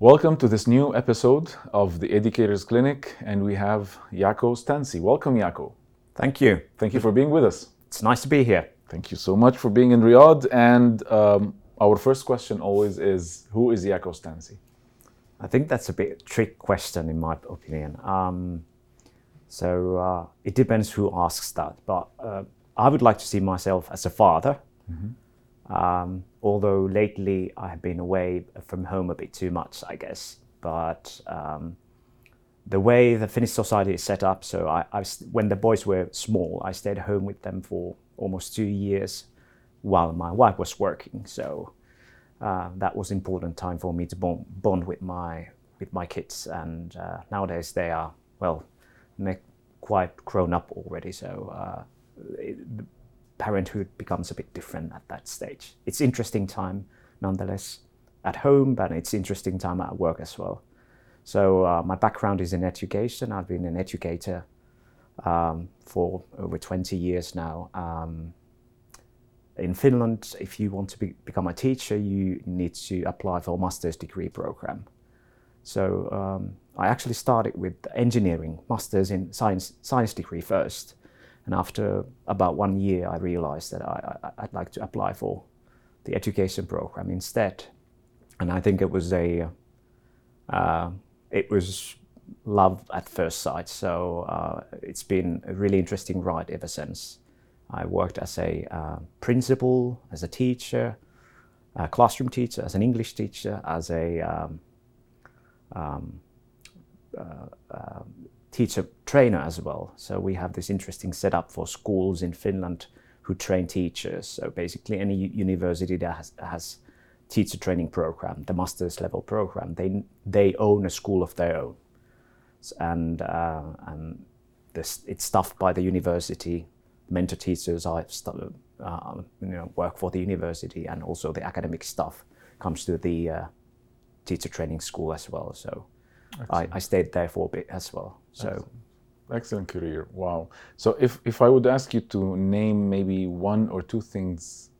Welcome to this new episode of the Educators Clinic, and we have Jaakko Skantsi. Welcome, Jaakko. Thank you. Thank you for being with us. It's nice to be here. Thank you so much for being in Riyadh. And um, our first question always is Who is Jaakko Skantsi? I think that's a bit trick question in my opinion. Um, so uh, it depends who asks that. But uh, I would like to see myself as a father. Um, although lately I have been away from home a bit too much, I guess. But um, the way the Finnish society is set up, so I, I when the boys were small, I stayed home with them for almost two years while my wife was working. So uh, that was important time for me to bond, bond with my with my kids. And uh, nowadays they are well, quite grown up already. So uh, it, parenthood becomes a bit different at that stage. It's interesting time nonetheless at home, but it's interesting time at work as well. So uh, my background is in education. I've been an educator um, for over 20 years now. Um, in Finland, if you want to be, become a teacher, you need to apply for a master's degree program. So um, I actually started with engineering, masters in science, science degree first. And after about one year, I realized that I, I'd like to apply for the education program instead. And I think it was a, uh, it was love at first sight. So uh, it's been a really interesting ride ever since. I worked as a uh, principal, as a teacher, a classroom teacher, as an English teacher, as a um, um, uh, uh, teacher trainer as well. So we have this interesting setup for schools in Finland who train teachers. So basically, any university that has, has teacher training program, the master's level program, they they own a school of their own, and uh, and this, it's staffed by the university. Mentor teachers are uh, you know work for the university, and also the academic staff comes to the uh, teacher training school as well. So I, I stayed there for a bit as well. So Excellent career. Wow. So, if, if I would ask you to name maybe one or two things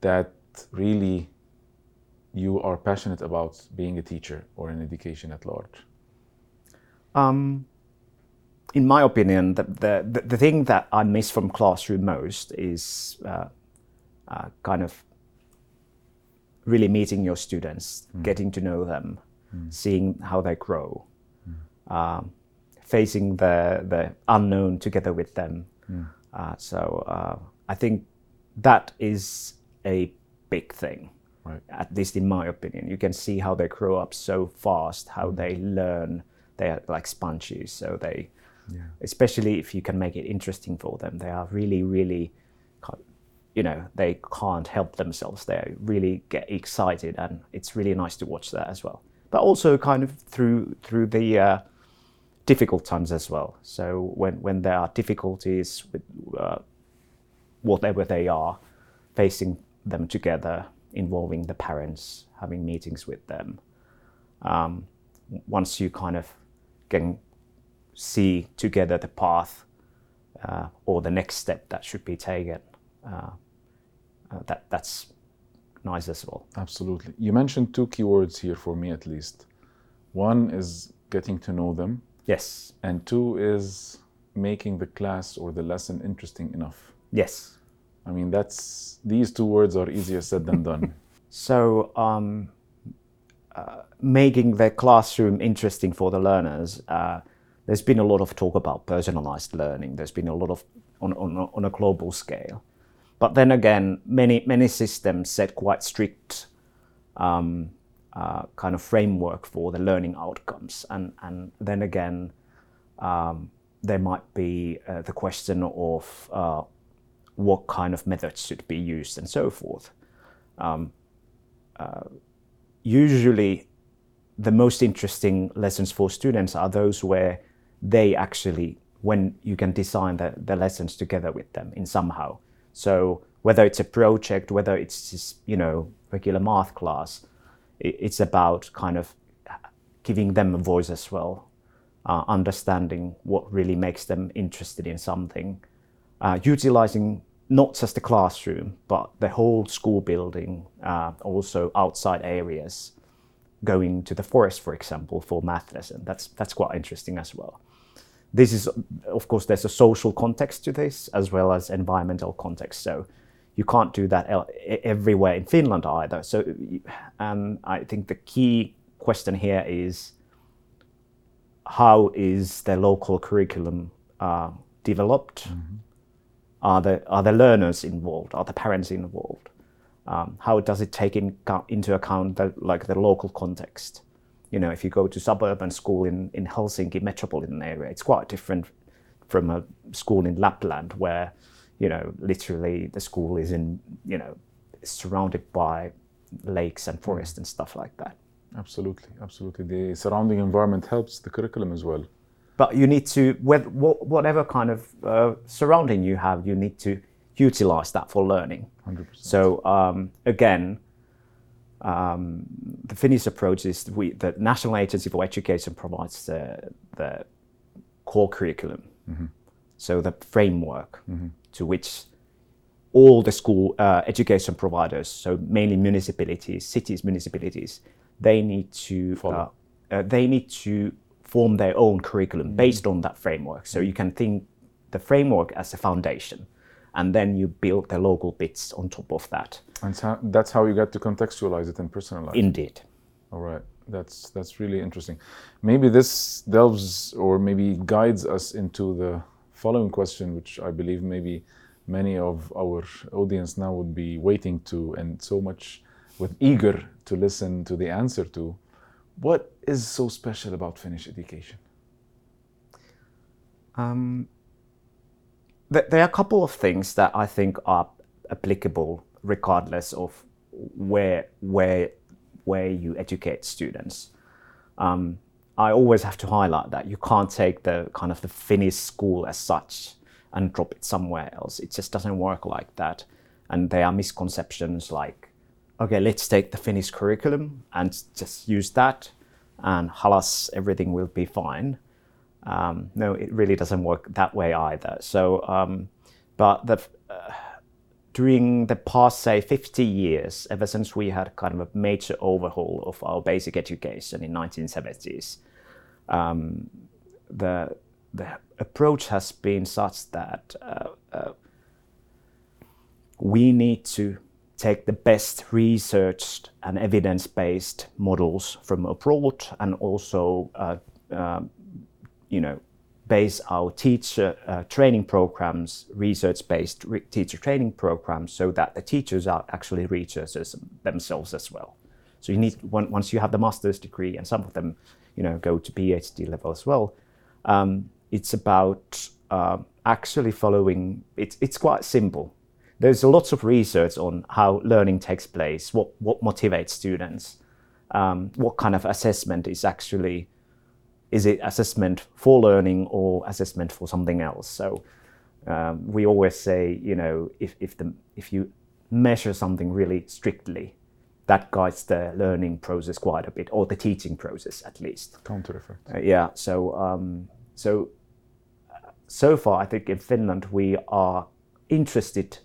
that really you are passionate about being a teacher or in education at large. Um, in my opinion, the, the, the, the thing that I miss from classroom most is uh, uh, kind of really meeting your students, getting to know them, seeing how they grow, um, facing the, the unknown together with them. Uh, so uh, I think that is a big thing Right. at least in my opinion. You can see how they grow up so fast, how they learn. They are like sponges, so they, Yeah. especially if you can make it interesting for them, they are really, really, you know, they can't help themselves. They really get excited, and it's really nice to watch that as well. But also kind of through through the uh, difficult times as well. So when when there are difficulties with uh, whatever they are, facing them together, involving the parents, having meetings with them. Um, once you kind of can see together the path uh, or the next step that should be taken, uh, uh, that that's nice as well. Absolutely. You mentioned two keywords here for me at least. One is getting to know them, Yes, and two is making the class or the lesson interesting enough. yes. I mean, that's these two words are easier said than done. So, um, uh, making the classroom interesting for the learners, uh, there's been a lot of talk about personalized learning. There's been a lot of on, on, a- on a global scale. But then again, many, many systems set quite strict um, uh, kind of framework for the learning outcomes. And, and then again, um, there might be uh, the question of uh, what kind of methods should be used and so forth. Um, uh, usually, the most interesting lessons for students are those where they actually, when you can design the, the lessons together with them in somehow. So whether it's a project, whether it's just you know regular math class, it's about kind of giving them a voice as well, uh, understanding what really makes them interested in something, uh, utilizing not just the classroom but the whole school building, uh, also outside areas, going to the forest, for example, for math lesson. That's that's quite interesting as well. This is, of course, there's a social context to this as well as environmental context. So you can't do that el- everywhere in Finland either. So, and I think the key question here is how is the local curriculum uh, developed? Are the are the learners involved? Are the parents involved? Um, how does it take in, into account the, like the local context? You know, if you go to suburban school in, in Helsinki metropolitan area, it's quite different from a school in Lapland where, you know, literally the school is in, you know, surrounded by lakes and forest and stuff like that. Absolutely, absolutely. The surrounding environment helps the curriculum as well. But you need to, wh- wh- whatever kind of uh, surrounding you have, you need to utilize that for learning. 100%. So um, again, um, the Finnish approach is we, the National Agency for Education provides the, the core curriculum, so the framework to which all the school uh, education providers, so mainly municipalities, cities, municipalities, they need to uh, uh, they need to form their own curriculum based on that framework. So you can think the framework as a foundation, and then you build the local bits on top of that. And so that's how you get to contextualize it and personalize. it. Indeed. All right, that's that's really interesting. Maybe this delves or maybe guides us into the following question, which I believe maybe many of our audience now would be waiting to and so much with eager to listen to the answer to. What is so special about Finnish education? Um, th- there are a couple of things that I think are applicable regardless of where where where you educate students. Um, I always have to highlight that you can't take the kind of the Finnish school as such and drop it somewhere else. It just doesn't work like that. And there are misconceptions like, okay, let's take the Finnish curriculum and just use that, and halas, everything will be fine. Um, no, it really doesn't work that way either. So, um, but the, uh, during the past, say, 50 years, ever since we had kind of a major overhaul of our basic education in 1970s, um, the the approach has been such that uh, uh, we need to take the best researched and evidence-based models from abroad and also uh, um, you know base our teacher uh, training programs research-based re- teacher training programs so that the teachers are actually researchers themselves as well. So you need once you have the master's degree and some of them you know go to phd level as well um, it's about uh, actually following it's, it's quite simple. There's lots of research on how learning takes place what, what motivates students um, what kind of assessment is actually is it assessment for learning or assessment for something else so um, we always say you know if, if the if you measure something really strictly that guides the learning process quite a bit or the teaching process at least Counter effect. uh, yeah. So um, so uh, so far, I think in Finland we are interested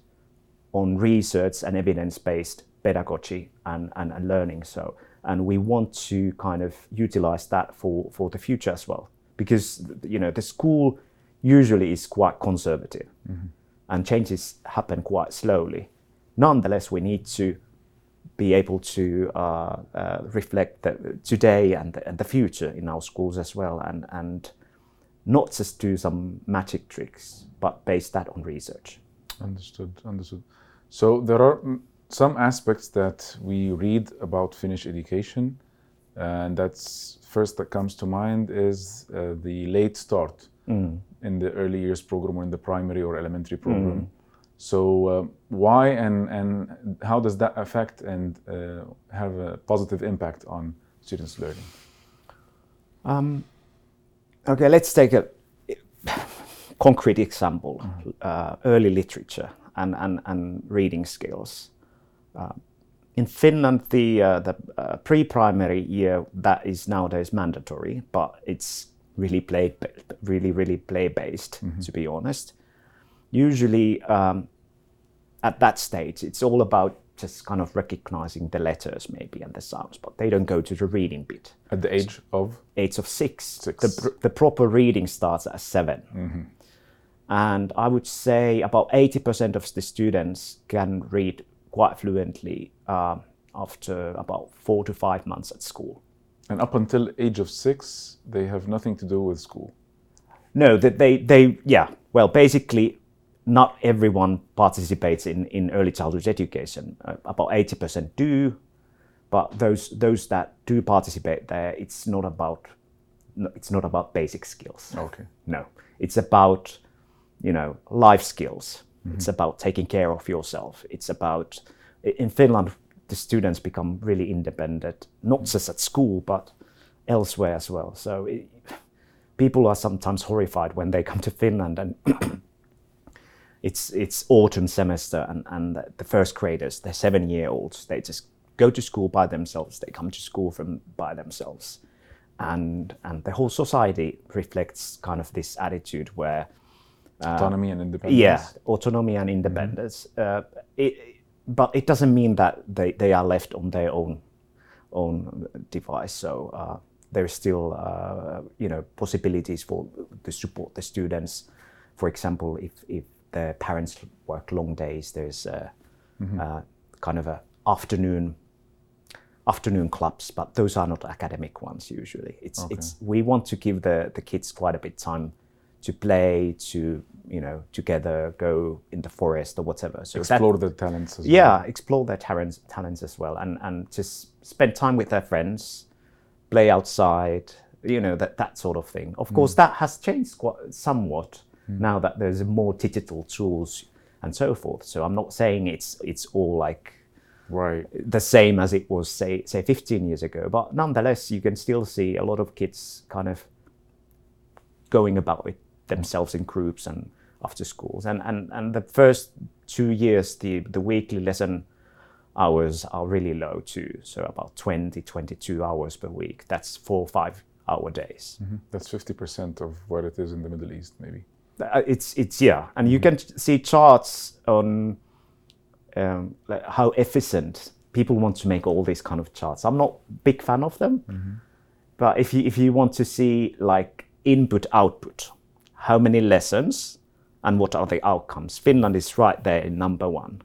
on research and evidence-based pedagogy and, and, and learning. So and we want to kind of utilize that for for the future as well because you know the school usually is quite conservative and changes happen quite slowly. Nonetheless, we need to be able to uh, uh, reflect the, today and the, and the future in our schools as well, and and not just do some magic tricks, but base that on research. Understood. Understood. So there are some aspects that we read about Finnish education, and that's first that comes to mind is uh, the late start in the early years program or in the primary or elementary program. So uh, why and and how does that affect and uh, have a positive impact on students' learning? Okay, let's take a concrete example: uh, early literature and, and, and reading skills. In Finland, the uh, the uh, pre-primary year that is nowadays mandatory, but it's really play really really play based. To be honest, usually um, at that stage, it's all about just kind of recognizing the letters maybe and the sounds, but they don't go to the reading bit. At the age of? Age of six. Six. The, pr- the proper reading starts at 7 And I would say about 80% of the students can read quite fluently um, after about four to five months at school. And up until age of six, they have nothing to do with school. No, that they, they, yeah. Well, basically, not everyone participates in, in early childhood education. Uh, about 80% do, but those those that do participate there, it's not about it's not about basic skills. Okay. No, it's about you know life skills. It's about taking care of yourself. It's about in Finland the students become really independent, not just at school but elsewhere as well. So it, people are sometimes horrified when they come to Finland and it's it's autumn semester and, and the first graders, they're seven year olds, they just go to school by themselves, they come to school from by themselves. And and the whole society reflects kind of this attitude where Autonomy and independence. yeah, autonomy and independence. Uh, it, but it doesn't mean that they, they are left on their own own device. So uh, there's still uh, you know possibilities for to support the students. For example, if if the parents work long days, there's a, uh, kind of a afternoon afternoon clubs, but those are not academic ones usually. It's it's we want to give the the kids quite a bit time to play, to you know, together go in the forest or whatever. So that- Explore their talents as well. yeah, explore their talents talents as well, and and just spend time with their friends, play outside, you know that that sort of thing. Of mm. course, that has changed quite somewhat mm. now that there's more digital tools and so forth. So I'm not saying it's it's all like Right. the same as it was say say 15 years ago, but nonetheless, you can still see a lot of kids kind of going about it themselves in groups and after schools. And and and the first two years, the the weekly lesson hours are really low too. So about 20, 22 hours per week. That's four five hour days. That's 50% of what it is in the Middle East, maybe. Uh, it's it's yeah, and you can see charts on um, like how efficient people want to make all these kind of charts. I'm not big fan of them, but if you if you want to see like input output, how many lessons and what are the outcomes, Finland is right there in number one,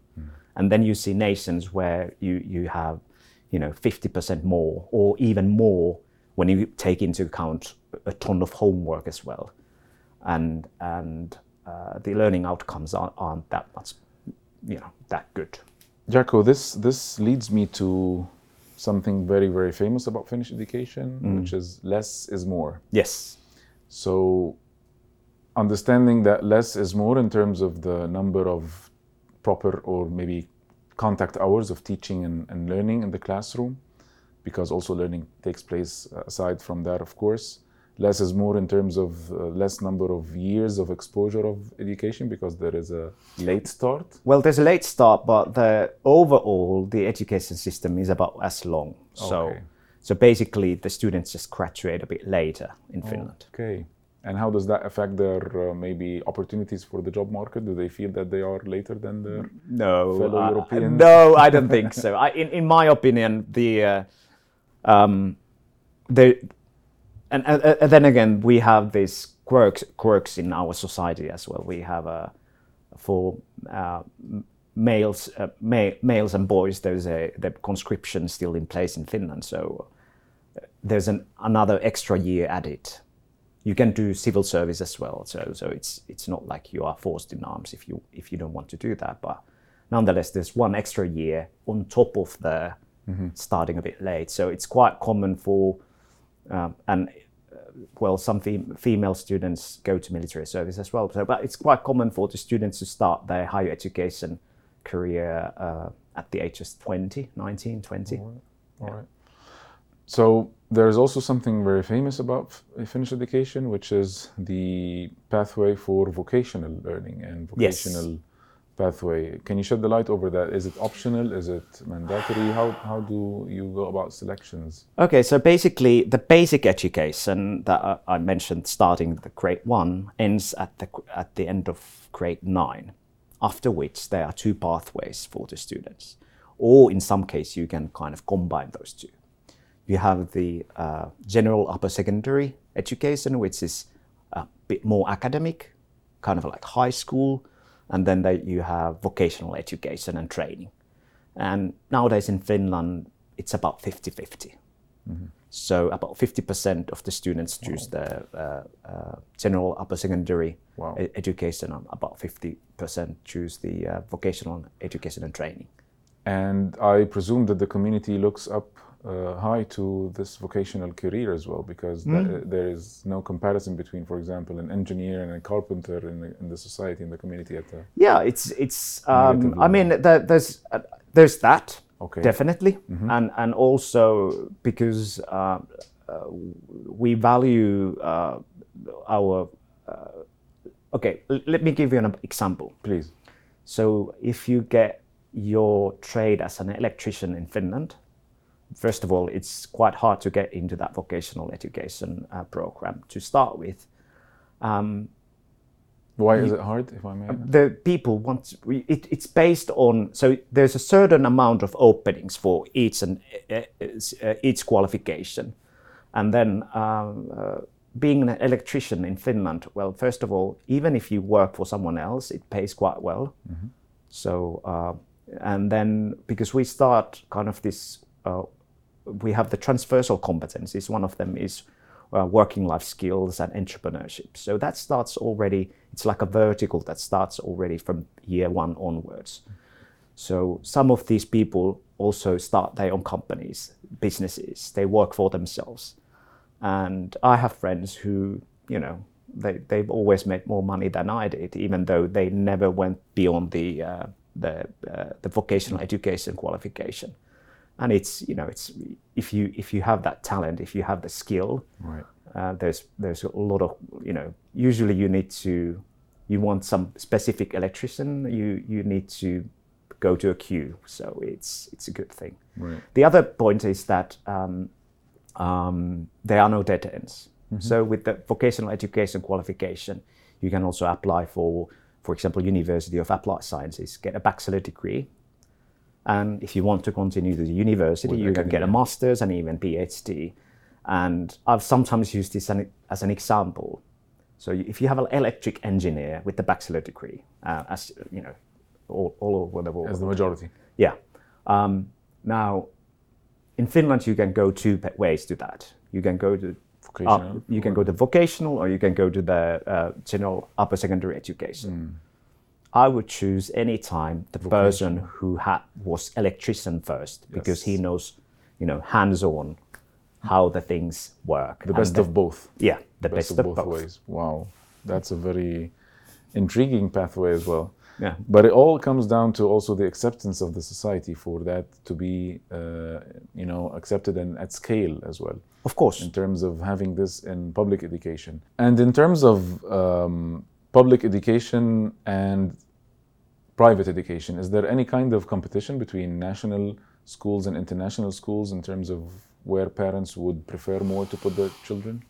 and then you see nations where you you have you know 50% more or even more when you take into account a ton of homework as well and and uh, the learning outcomes aren't, aren't that much, you know, that good. Jaakko, this this leads me to something very very famous about Finnish education, which is less is more. Yes. So, understanding that less is more in terms of the number of proper or maybe contact hours of teaching and, and learning in the classroom, because also learning takes place aside from that, of course. Less is more in terms of uh, less number of years of exposure of education because there is a late start. Well, there's a late start, but the overall the education system is about as long. So, Okay. so basically, the students just graduate a bit later in Finland. Okay. And how does that affect their uh, maybe opportunities for the job market? Do they feel that they are later than their No, fellow I- Europeans? no, I don't think so. I, in in my opinion, the uh, um, the and, and, and then again, we have these quirks quirks in our society as well. We have a for uh, males uh, ma- males and boys. There's a the conscription still in place in Finland, so uh, there's an another extra year added. You can do civil service as well, so so it's it's not like you are forced in arms if you if you don't want to do that, but nonetheless, there's one extra year on top of the starting a bit late. So it's quite common for, um, and uh, well, some fem- female students go to military service as well. So, but it's quite common for the students to start their higher education career uh, at the age of 20, 19, 20. All right. So there's also something very famous about Finnish education, which is the pathway for vocational learning and Yes. vocational pathway. Can you shed the light over that? Is it optional? Is it mandatory? How how do you go about selections? Okay, so basically, the basic education that I- I mentioned, starting the grade one, ends at the at the end of grade nine. After which, there are two pathways for the students. or in some case you can kind of combine those two. You have the uh, general upper secondary education, which is a bit more academic, kind of like high school, and then they, you have vocational education and training. And nowadays in Finland, it's about 50 50. So about 50% of the students choose the uh, uh, general upper secondary Wow. e- education, and about 50% choose the uh, vocational education and training. And I presume that the community looks up uh, high to this vocational career as well, because th- there is no comparison between, for example, an engineer and a carpenter in the, in the society, in the community. At the Yeah, it's it's. Um, I mean, there, there's uh, there's that Okay. definitely, and and also because uh, uh, we value uh, our. Uh, okay, l- let me give you an example. please. So if you get your trade as an electrician in Finland, first of all, it's quite hard to get into that vocational education uh, program to start with. Um, Why is it hard, if I may? the people want it, it's based on so there's a certain amount of openings for each and uh, uh, each qualification and then um, uh, being an electrician in finland well first of all even if you work for someone else it pays quite well so uh, and then because we start kind of this uh, we have the transversal competencies. One of them is uh, working life skills and entrepreneurship. So that starts already it's like a vertical that starts already from year one onwards. So some of these people also start their own companies businesses. They work for themselves. And i have friends who you know they, they've always made more money than i did even though they never went beyond the uh, the, uh, the vocational education qualification and it's you know it's if you if you have that talent if you have the skill Right. uh, there's there's a lot of you know usually you need to you want some specific electrician. You you need to go to a queue. So it's it's a good thing. Right. the other point is that um, um, there are no dead ends. So with the vocational education qualification you can also apply for for example university of applied sciences get a bachelor degree and if you want to continue to the university, you can get a master's and even PhD. And I've sometimes used this as an example. So if you have an electric engineer with the bachelor degree, uh, as you know, all, all over the world, As the majority. yeah. Um, now, in Finland, you can go two ways to that. You can go to uh, Vocational. you can go to vocational, or you can go to the uh, general upper secondary education. I would choose any time the person who had was electrician first because he knows, you know, hands on how the things work. The best of both. yeah, the best, best, of both, ways. Wow, that's a very intriguing pathway as well. Yeah. But it all comes down to also the acceptance of the society for that to be, uh, you know, accepted and at scale as well. Of course. In terms of having this in public education, and in terms of um, public education and private education, is there any kind of competition between national schools and international schools in terms of where parents would prefer more to put their children?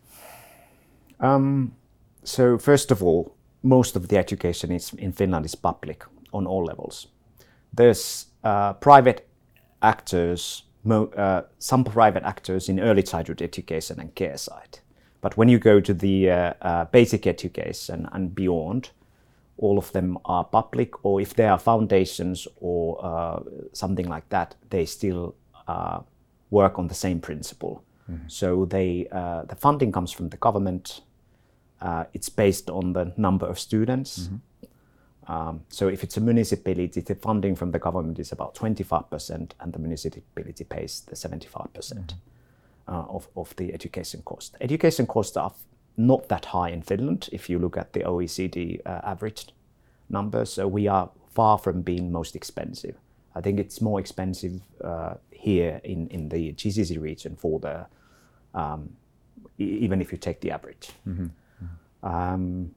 Um, so first of all, most of the education in Finland is public on all levels. There's uh, private actors, uh, some private actors in early childhood education and care side. But when you go to the uh, uh, basic education and beyond, all of them are public, or if there are foundations or uh, something like that, they still uh, work on the same principle. So they uh, the funding comes from the government. Uh, it's based on the number of students. Um, so if it's a municipality, the funding from the government is about 25%, and the municipality pays the 75% uh, of, of the education cost. Education costs are not that high in Finland if you look at the OECD uh, average numbers. So we are far from being most expensive. I think it's more expensive uh, here in, in the GCC region for the um, e- even if you take the average. Um,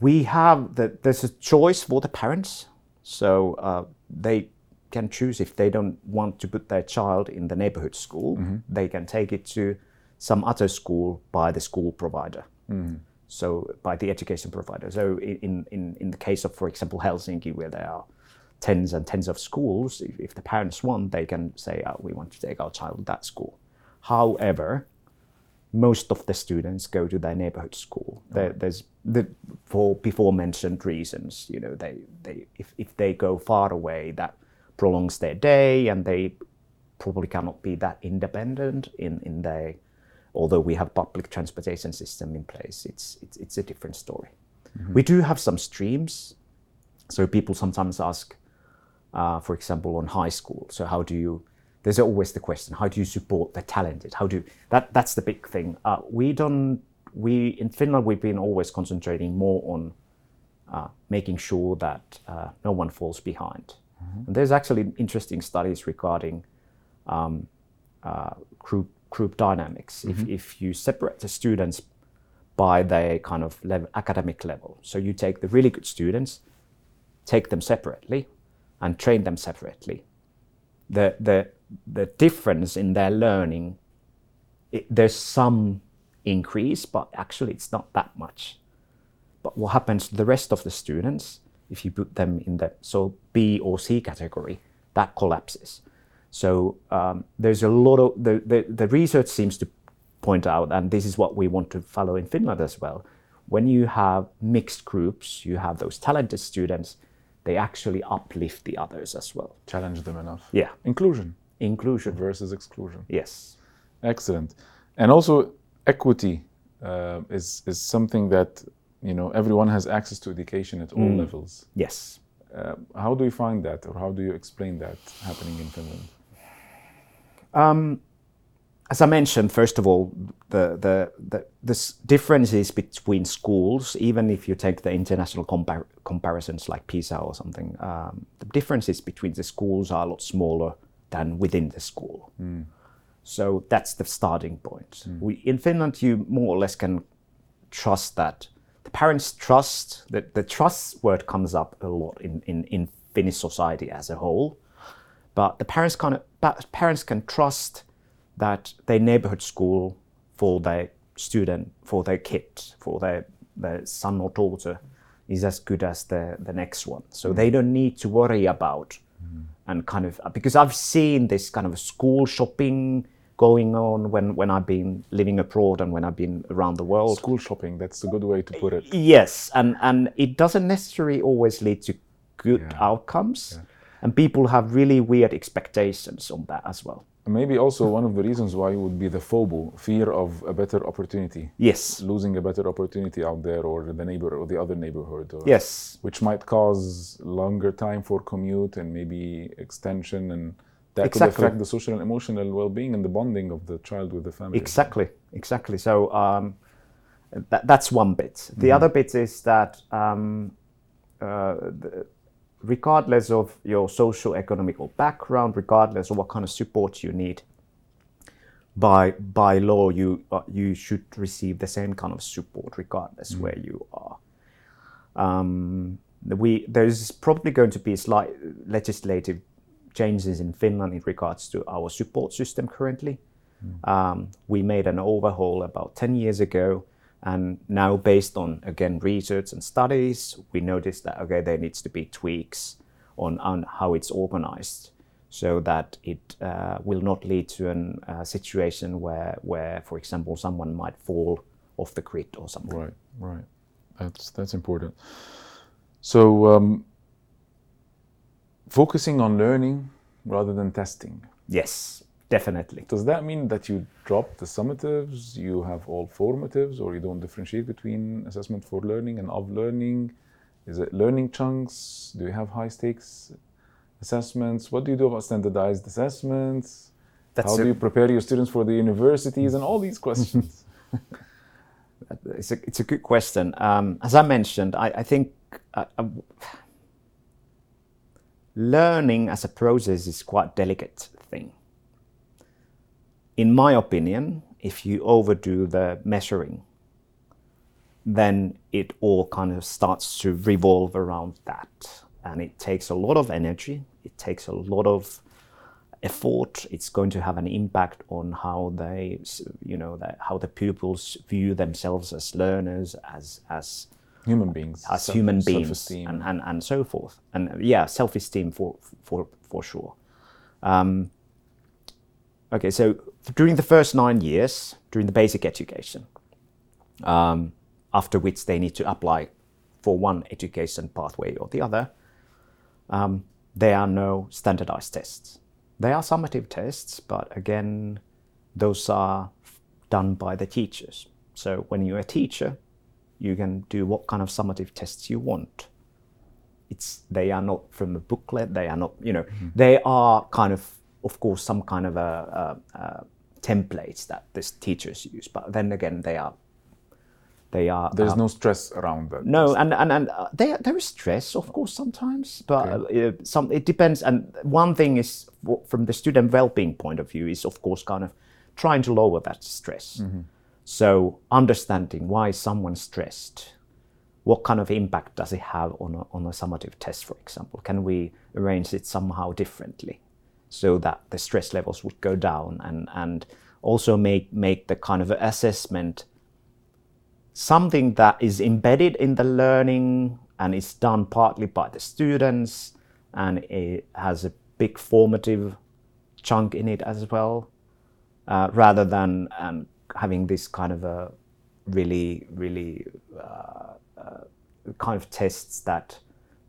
we have the, there's a choice for the parents, so uh, they can choose if they don't want to put their child in the neighborhood school, mm-hmm. they can take it to some other school by the school provider. Mm-hmm. So by the education provider. So in, in, in the case of, for example, Helsinki, where there are tens and tens of schools. If, if the parents want, they can say, oh, we want to take our child to that school. However, most of the students go to their neighborhood school. There, there's the for before mentioned reasons. You know, they, they if, if they go far away, that prolongs their day, and they probably cannot be that independent in in their. Although we have public transportation system in place, it's it's, it's a different story. We do have some streams, so people sometimes ask, uh, for example, on high school. So how do you? There's always the question: How do you support the talented? How do that? That's the big thing. Uh, we don't. We in Finland we've been always concentrating more on uh, making sure that uh, no one falls behind. And there's actually interesting studies regarding um, uh, group group dynamics. If if you separate the students by their kind of level, academic level, so you take the really good students, take them separately, and train them separately. The the the difference in their learning, it, there's some increase, but actually it's not that much. But what happens to the rest of the students if you put them in the so B or C category, that collapses. So um, there's a lot of the, the the research seems to point out, and this is what we want to follow in Finland as well. When you have mixed groups, you have those talented students, they actually uplift the others as well. Challenge them enough. Yeah, Inclusion inclusion. versus exclusion. Yes. Excellent. And also equity uh, is is something that you know everyone has access to education at all levels. Yes. Uh, how do you find that, or how do you explain that happening in Finland? Um, as I mentioned, first of all, the the the this differences between schools, even if you take the international compar- comparisons like PISA or something, um, the differences between the schools are a lot smaller than within the school. So that's the starting point. We, in Finland, you more or less can trust that parents trust that the trust word comes up a lot in, in, in Finnish society as a whole. But the parents of parents can trust that their neighborhood school for their student, for their kid, for their, their son or daughter is as good as the, the next one. So they don't need to worry about mm. and kind of because I've seen this kind of school shopping going on when, when I've been living abroad and when I've been around the world. School shopping. That's a good way to put it. Yes, and and it doesn't necessarily always lead to good Yeah. outcomes, and people have really weird expectations on that as well. Maybe also one of the reasons why would be the FOBO, fear of a better opportunity, Yes, losing a better opportunity out there, or the neighbor or the other neighborhood, or, yes, which might cause longer time for commute and maybe extension, and that Exactly. could affect the social and emotional well-being and the bonding of the child with the family. exactly, exactly. So um, that, that's one bit. The other bit is that um, uh, the, regardless of your social economical background, regardless of what kind of support you need, by by law you uh, you should receive the same kind of support regardless where you are. Um, we there's probably going to be slight legislative changes in Finland in regards to our support system currently. Um, we made an overhaul about 10 years ago, and now based on again research and studies, we noticed that okay there needs to be tweaks on, on how it's organized so that it uh, will not lead to a uh, situation where, where, for example, someone might fall off the grid or something. Right, right. That's that's important. So, um, focusing on learning rather than testing. Yes, definitely. Does that mean that you drop the summatives, you have all formatives, or you don't differentiate between assessment for learning and of learning? Is it learning chunks? Do you have high stakes assessments? What do you do about standardized assessments? That's How do you prepare your students for the universities and all these questions? It's a, it's a good question. Um, as I mentioned, I, I think uh, uh, learning as a process is quite delicate thing. In my opinion, if you overdo the measuring, then it all kind of starts to revolve around that. And it takes a lot of energy, it takes a lot of effort. It's going to have an impact on how they, you know, that how the pupils view themselves as learners, as as human beings as self- human beings and, and, and so forth. And yeah, self esteem for, for, for sure. Um, okay, so during the first nine years, during the basic education, um, after which they need to apply for one education pathway or the other, um, there are no standardized tests. There are summative tests, but again, those are done by the teachers. So when you're a teacher, you can do what kind of summative tests you want. It's they are not from a booklet. They are not, you know, they are kind of, of course, some kind of a, a, a templates that the teachers use. But then again, they are, they are. There's uh, no stress around that. no, and and and uh, there there is stress, of course, sometimes, but uh, some it depends. And one thing is, from the student well-being point of view, is of course kind of trying to lower that stress. So understanding why is someone stressed, what kind of impact does it have on a, on a summative test, for example? Can we arrange it somehow differently, so that the stress levels would go down, and and also make make the kind of assessment something that is embedded in the learning and is done partly by the students and it has a big formative chunk in it as well uh, rather than um, having this kind of a really really uh, uh, kind of tests that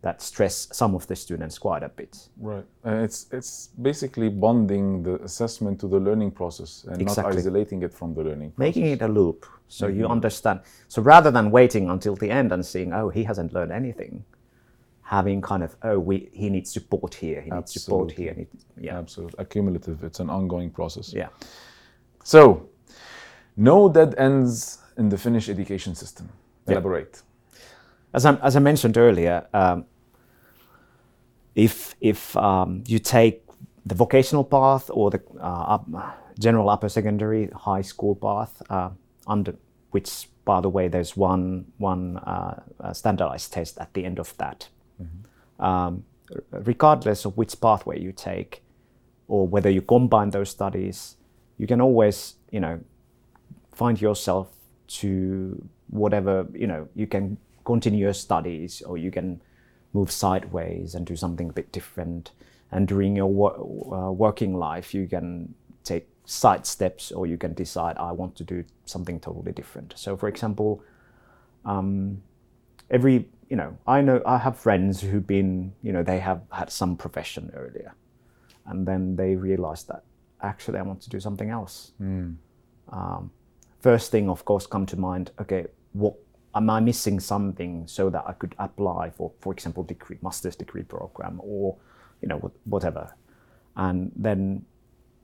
that stress some of the students quite a bit Right. And it's it's basically bonding the assessment to the learning process and Exactly. not isolating it from the learning. making it a loop so you understand so rather than waiting until the end and seeing oh he hasn't learned anything having kind of oh we he needs support here he needs support here he, yeah Absolutely. Accumulative. It's an ongoing process. yeah So, no dead ends in the Finnish education system. Elaborate. as I, as I mentioned earlier um, if if um, you take the vocational path or the uh, general upper secondary high school path uh, under which by the way there's one one uh, standardized test at the end of that um, r- regardless of which pathway you take or whether you combine those studies you can always you know find yourself to whatever you know you can continue your studies or you can move sideways and do something a bit different. And during your wo- uh, working life you can take side steps or you can decide i want to do something totally different. So for example um, every you know i know i have friends who've been you know they have had some profession earlier. And then they realize that actually i want to do something else. Um, first thing of course come to mind okay what am i missing something so that i could apply for for example degree master's degree program or you know whatever? And then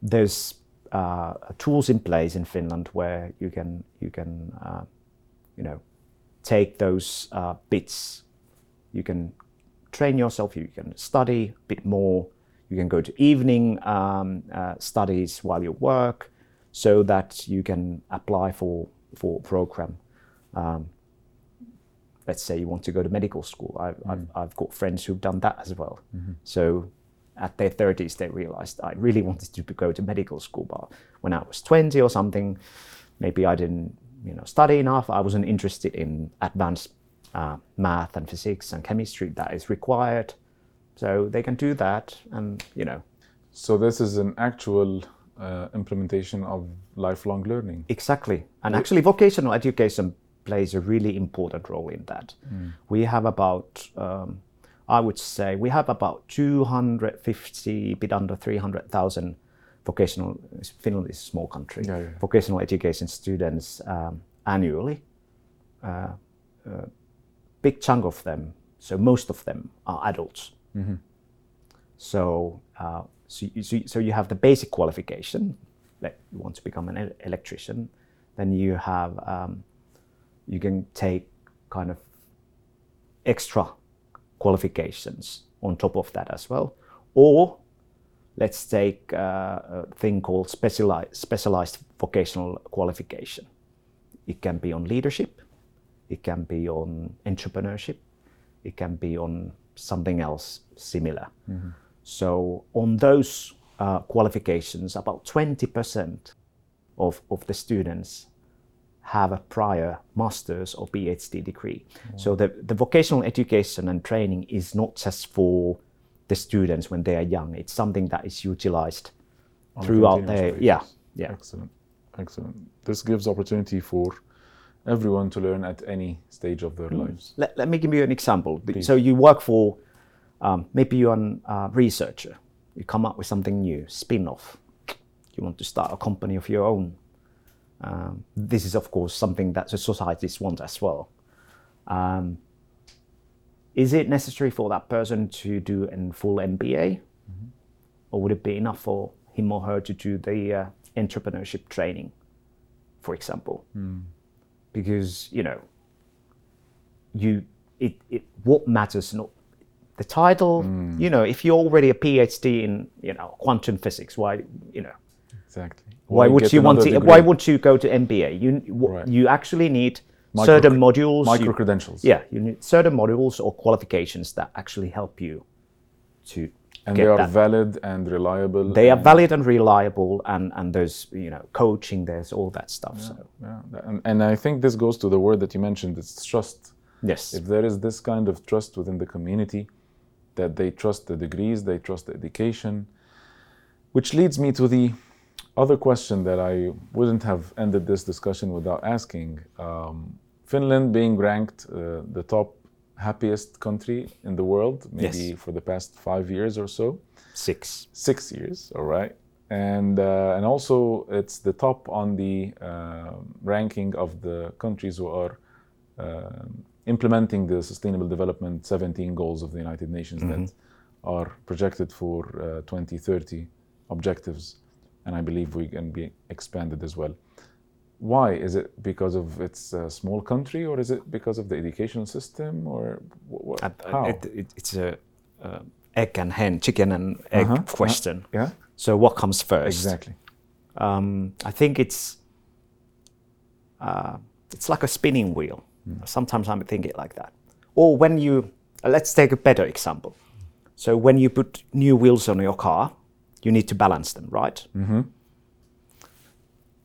there's uh, tools in place in finland where you can you can uh, you know take those uh, bits. You can train yourself you can study a bit more. You can go to evening um, uh, studies while you work so that you can apply for for program. Um, let's say you want to go to medical school. I've, I've, I've got friends who've done that as well. So at their 30s they realized i really wanted to go to medical school but when i was 20 or something maybe i didn't you know study enough. I wasn't interested in advanced uh, math and physics and chemistry that is required. So they can do that and you know. So this is an actual uh, implementation of lifelong learning. Exactly. And actually, vocational education plays a really important role in that. We have about, um, I would say, we have about 250, bit under 300,000 vocational, Finland is a small country, Yeah, yeah. vocational education students um, annually. Uh, uh, big chunk of them, so most of them are adults. So, uh, so, you, so, so you have the basic qualification, like you want to become an electrician. Then you have, um, you can take kind of extra qualifications on top of that as well. Or let's take uh, a thing called specialized, specialized vocational qualification. It can be on leadership, it can be on entrepreneurship, it can be on something else similar. So on those uh, qualifications, about 20% of, of the students have a prior master's or PhD degree. So the, the vocational education and training is not just for the students when they are young. It's something that is utilized On throughout their basis. yeah yeah Excellent. Excellent. This gives opportunity for everyone to learn at any stage of Mm. their lives. let, let me give you an example. So you work for, um, maybe you're a uh, researcher. You come up with something new, spin-off. You want to start a company of your own. Um, this is, of course, something that the societies want as well. Um, is it necessary for that person to do a full MBA, or would it be enough for him or her to do the uh, entrepreneurship training, for example? Because you know, you it, it what matters not the title mm. you know if you're already a phd in you know quantum physics why you know Exactly. why would you want to why would you go to mba you w- Right. you actually need Micro- certain modules micro credentials. yeah you need certain modules or qualifications that actually help you to and they are that. valid and reliable. they are valid and reliable and and there's you know coaching there's all that stuff so Yeah, and, and I think this goes to the word that you mentioned. It's trust. yes If there is this kind of trust within the community, that they trust the degrees, they trust the education, which leads me to the other question that I wouldn't have ended this discussion without asking. Um, Finland being ranked uh, the top happiest country in the world, maybe Yes. for the past five years or so six six years, all right. And uh, and also it's the top on the uh, ranking of the countries who are um implementing the Sustainable Development 17 goals of the United Nations that are projected for uh, 2030 objectives, and I believe we can be expanded as well. Why is it because of its a small country, or is it because of the educational system, or wh- wh- Uh, how? It, it, it's a uh, egg and hen, chicken and egg Uh-huh, question. yeah, So what comes first? exactly. Um, I think it's uh, it's like a spinning wheel. Sometimes I think it like that. Or when you uh, let's take a better example. So when you put new wheels on your car, you need to balance them, right? Mm-hmm.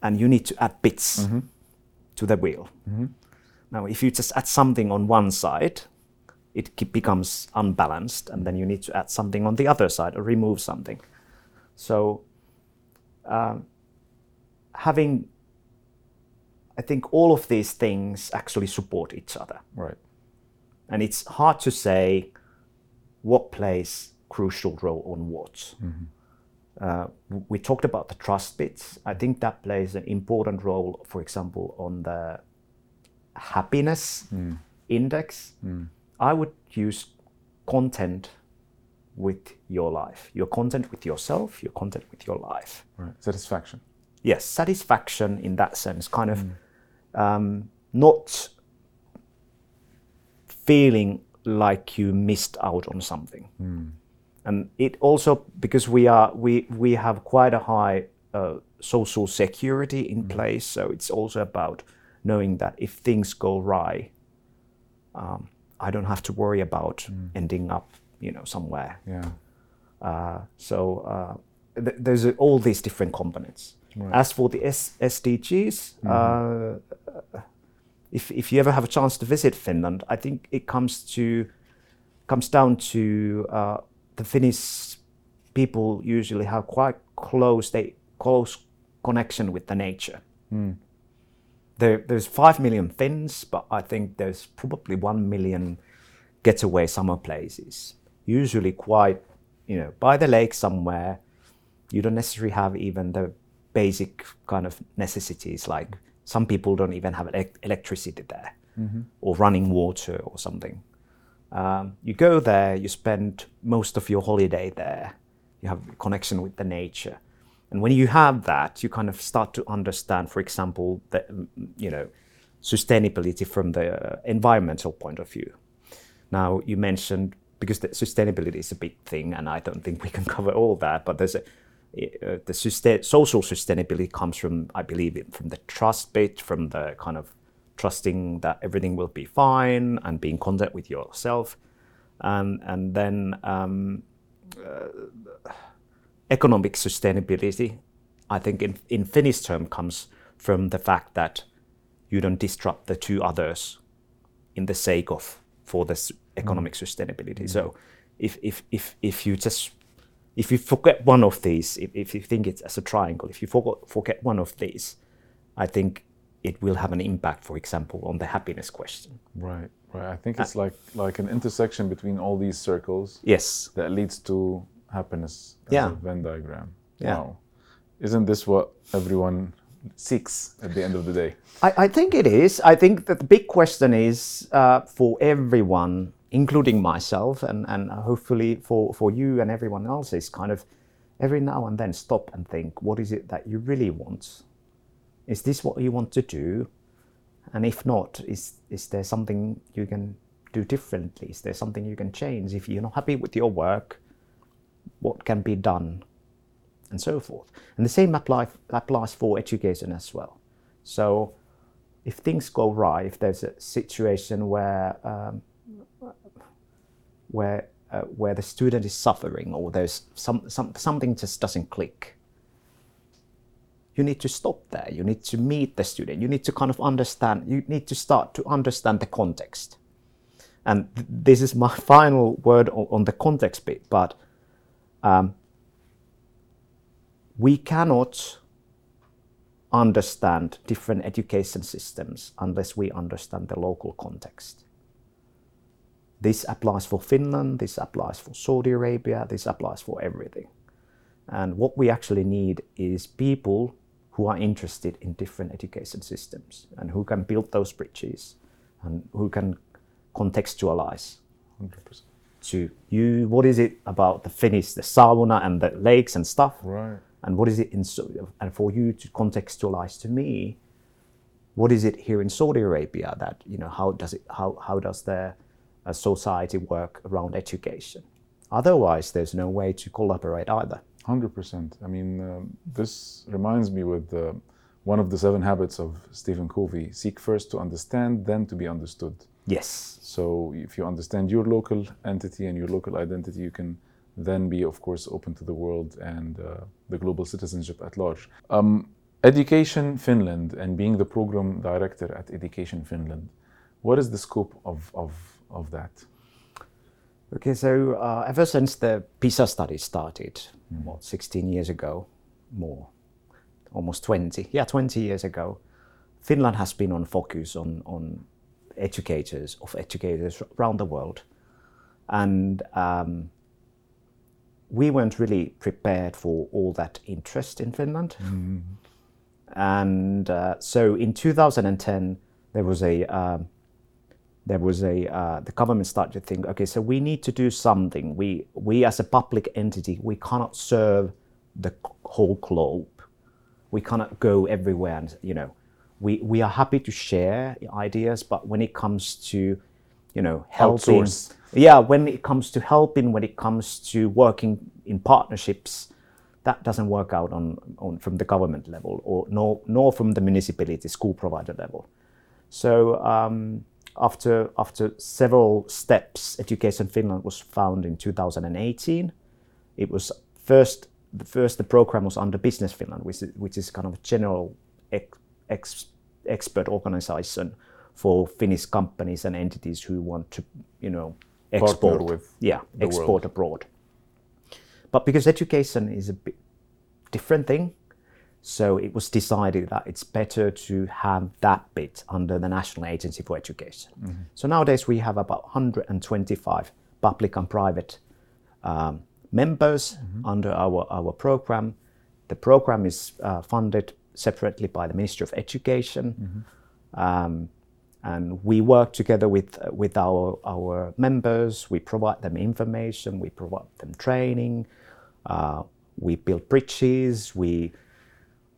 And you need to add bits to the wheel. Now, if you just add something on one side, it becomes unbalanced, and then you need to add something on the other side or remove something. So, um, having, I think all of these things actually support each other, Right. and it's hard to say what plays crucial role on what. Mm-hmm. Uh, we talked about the trust bits. I think that plays an important role, for example, on the happiness mm. index. Mm. I would use content with your life, your content with yourself, your content with your life. Right. Satisfaction. Yes, satisfaction in that sense, kind of mm. Um, not feeling like you missed out on something. And it also because we are we we have quite a high uh, social security in place, so it's also about knowing that if things go right, um, I don't have to worry about ending up, you know, somewhere. Yeah. Uh, so uh, th- there's all these different components. As for the S- SDGs, uh, if, if you ever have a chance to visit Finland, I think it comes to comes down to uh, the Finnish people usually have quite close they close connection with the nature. There, there's five million Finns, but I think there's probably one million getaway summer places. Usually quite, you know, by the lake somewhere. You don't necessarily have even the basic kind of necessities like some people don't even have elec- electricity there or running water or something. Um, you go there, you spend most of your holiday there. You have a connection with the nature, and when you have that, you kind of start to understand, for example, the mm, you know sustainability from the environmental point of view. Now you mentioned because the sustainability is a big thing, and I don't think we can cover all that. But there's a uh, the sustain, social sustainability comes from, I believe, from the trust bit, from the kind of trusting that everything will be fine and being content with yourself, and and then um, uh, economic sustainability. I think in in Finnish term comes from the fact that you don't disrupt the two others in the sake of for this economic sustainability. So if, if, if, if you just if you forget one of these, if, if you think it's as a triangle, if you forget, forget one of these, I think it will have an impact, for example, on the happiness question. Right, right. I think it's like like an intersection between all these circles Yes. that leads to happiness. as Yeah. a Venn diagram. Yeah. Wow. Isn't this what everyone seeks at the end of the day? I, I think it is. I think that the big question is uh, for everyone, including myself, and, and hopefully for, for you and everyone else, is kind of every now and then stop and think what is it that you really want? Is this what you want to do? And if not, is, is there something you can do differently? Is there something you can change? If you're not happy with your work, what can be done? And so forth. And the same apply, applies for education as well. So if things go right, if there's a situation where um, where uh, where the student is suffering or there's some, some something just doesn't click, you need to stop there. You need to meet the student. You need to kind of understand. You need to start to understand the context. And th- this is my final word on, on the context bit. But um, we cannot understand different education systems unless we understand the local context. This applies for Finland, this applies for Saudi Arabia, this applies for everything. And what we actually need is people who are interested in different education systems and who can build those bridges and who can contextualize 100%. to you what is it about the Finnish, the sauna and the lakes and stuff Right. and what is it in and for you to contextualize to me what is it here in Saudi Arabia that you know how does it how how does the society work around education otherwise there's no way to collaborate either Hundred percent. I mean, um, this reminds me with uh, one of the seven habits of Stephen Covey: seek first to understand, then to be understood. yes So, if you understand your local entity and your local identity, you can then be, of course, open to the world and uh, the global citizenship at large. Um, Education Finland and being the program director at Education Finland, what is the scope of, of, of that? okay so uh, ever since the PISA study started what 16 years ago? More. Almost 20 yeah 20 years ago. Finland has been on focus on on educators of educators around the world. And um, we weren't really prepared for all that interest in Finland. And uh, so in 2010, there was a um, there was a uh, the government started to think, okay, so we need to do something. We we as a public entity, we cannot serve the whole globe. We cannot go everywhere, and you know, we we are happy to share ideas, but when it comes to you know helping Outsource. yeah when it comes to helping when it comes to working in partnerships that doesn't work out on, on from the government level or nor, nor from the municipality school provider level so um, after after several steps education finland was found in 2018 it was first the first the program was under business finland which is, which is kind of a general ex, ex, expert organization for finnish companies and entities who want to you know export. with yeah export world. abroad. But because education is a bit different thing so it was decided that it's better to have that bit under the national agency for education so nowadays we have about 125 public and private um, members under our, our program the program is uh, funded separately by the ministry of education um, and we work together with with our our members. We provide them information. We provide them training. Uh, we build bridges. We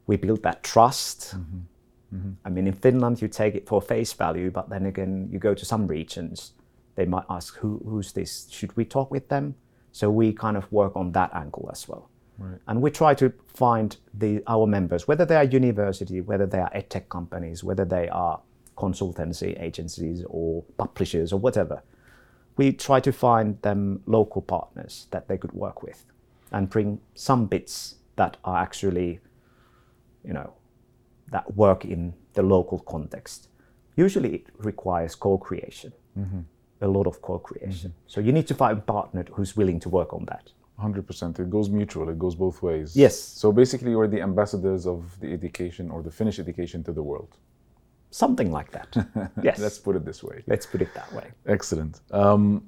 we build that trust. Mm-hmm. Mm-hmm. I mean, in Finland, you take it for face value, but then again, you go to some regions, they might ask, "Who who's this? Should we talk with them?" So we kind of work on that angle as well. Right. And we try to find the our members, whether they are university, whether they are edtech companies, whether they are consultancy agencies or publishers or whatever. We try to find them local partners that they could work with and bring some bits that are actually, you know, that work in the local context. Usually, it requires co-creation, a lot of co-creation. So you need to find a partner who's willing to work on that. 100%. It goes mutual, it goes both ways. Yes. So basically, you're the ambassadors of the education or the Finnish education to the world. Something like that. yes. Let's put it this way. Let's put it that way. Excellent. Um,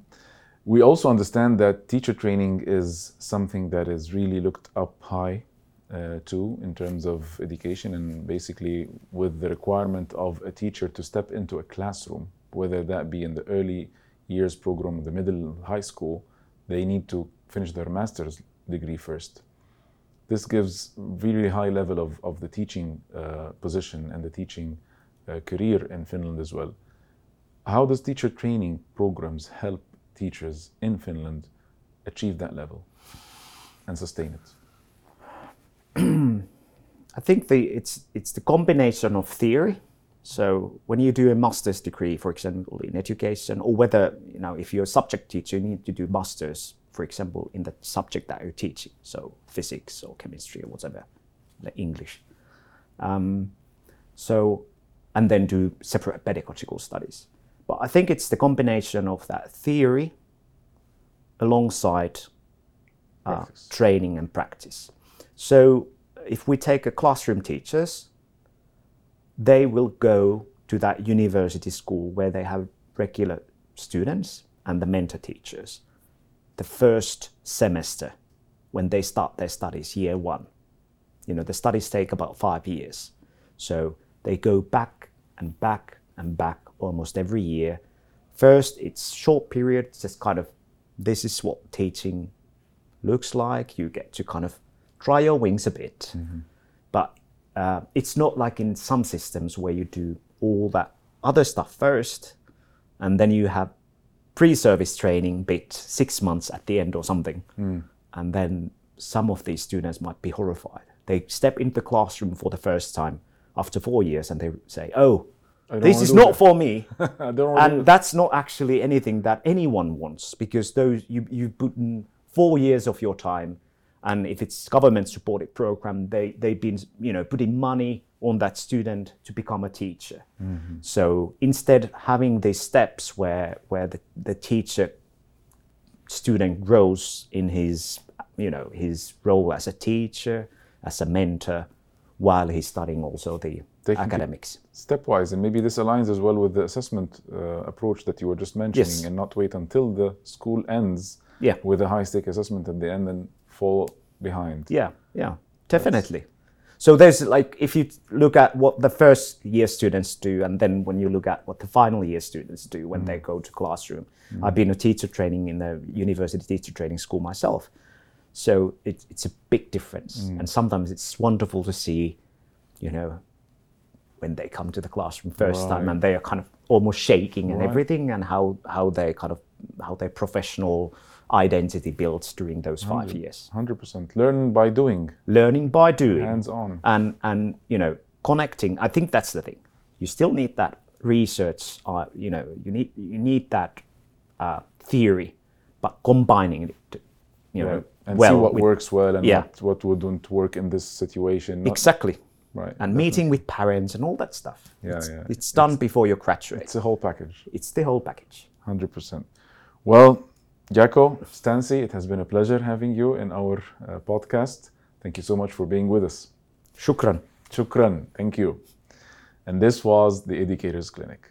we also understand that teacher training is something that is really looked up high uh, to in terms of education, and basically with the requirement of a teacher to step into a classroom, whether that be in the early years program, the middle, high school, they need to finish their master's degree first. This gives really high level of, of the teaching uh, position and the teaching uh, career in Finland as well. How does teacher training programs help teachers in Finland achieve that level and sustain it? I think the, it's it's the combination of theory. So when you do a master's degree, for example, in education, or whether you know if you're a subject teacher, you need to do masters, for example, in the subject that you're teaching, so physics or chemistry or whatever, the English. Um, so and then do separate pedagogical studies. But I think it's the combination of that theory alongside uh, training and practice. So if we take a classroom teachers, they will go to that university school where they have regular students and the mentor teachers the first semester when they start their studies year one. You know the studies take about five years. So they go back and back and back almost every year. First it's short period just kind of this is what teaching looks like. You get to kind of try your wings a bit but uh, it's not like in some systems where you do all that other stuff first and then you have pre-service training bit six months at the end or something. And then some of these students might be horrified. They step into the classroom for the first time after four years and they say oh this is not that." for me. I don't wanna do and that's not actually anything that anyone wants because those you you put in four years of your time and if it's government supported program they they've been you know putting money on that student to become a teacher so instead having these steps where where the, the teacher student grows in his you know his role as a teacher as a mentor while he's studying also the the- academics stepwise and maybe this aligns as well with the assessment uh, approach that you were just mentioning Yes. and not wait until the school ends Yeah. with a high stake assessment at the end and fall behind Yeah, yeah, definitely. So there's like if you look at what the first year students do, and then when you look at what the final year students do when they mm. go to classroom. Mm. I've been a teacher training in a university teacher training school myself, so it, it's a big difference. Mm. And sometimes it's wonderful to see, you know, when they come to the classroom first time and they are kind of almost shaking and Right. everything, and how how they kind of how their professional identity builds during those five years Hundred percent. Learn by doing, learning by doing hands on. and and you know connecting i think that's the thing you still need that research uh, you know you need you need that uh, theory but combining it to, you know And well see what with- works well and Yeah. what, what wouldn't work in this situation. Not- exactly right. and meeting with parents and all that stuff Yeah, it's, yeah. it's done before you graduate It's a whole package. it's the whole package Hundred percent. Well, Jaakko, Skantsi, it has been a pleasure having you in our uh, podcast. Thank you so much for being with us. Shukran. Shukran. Thank you. And this was the Educators Clinic.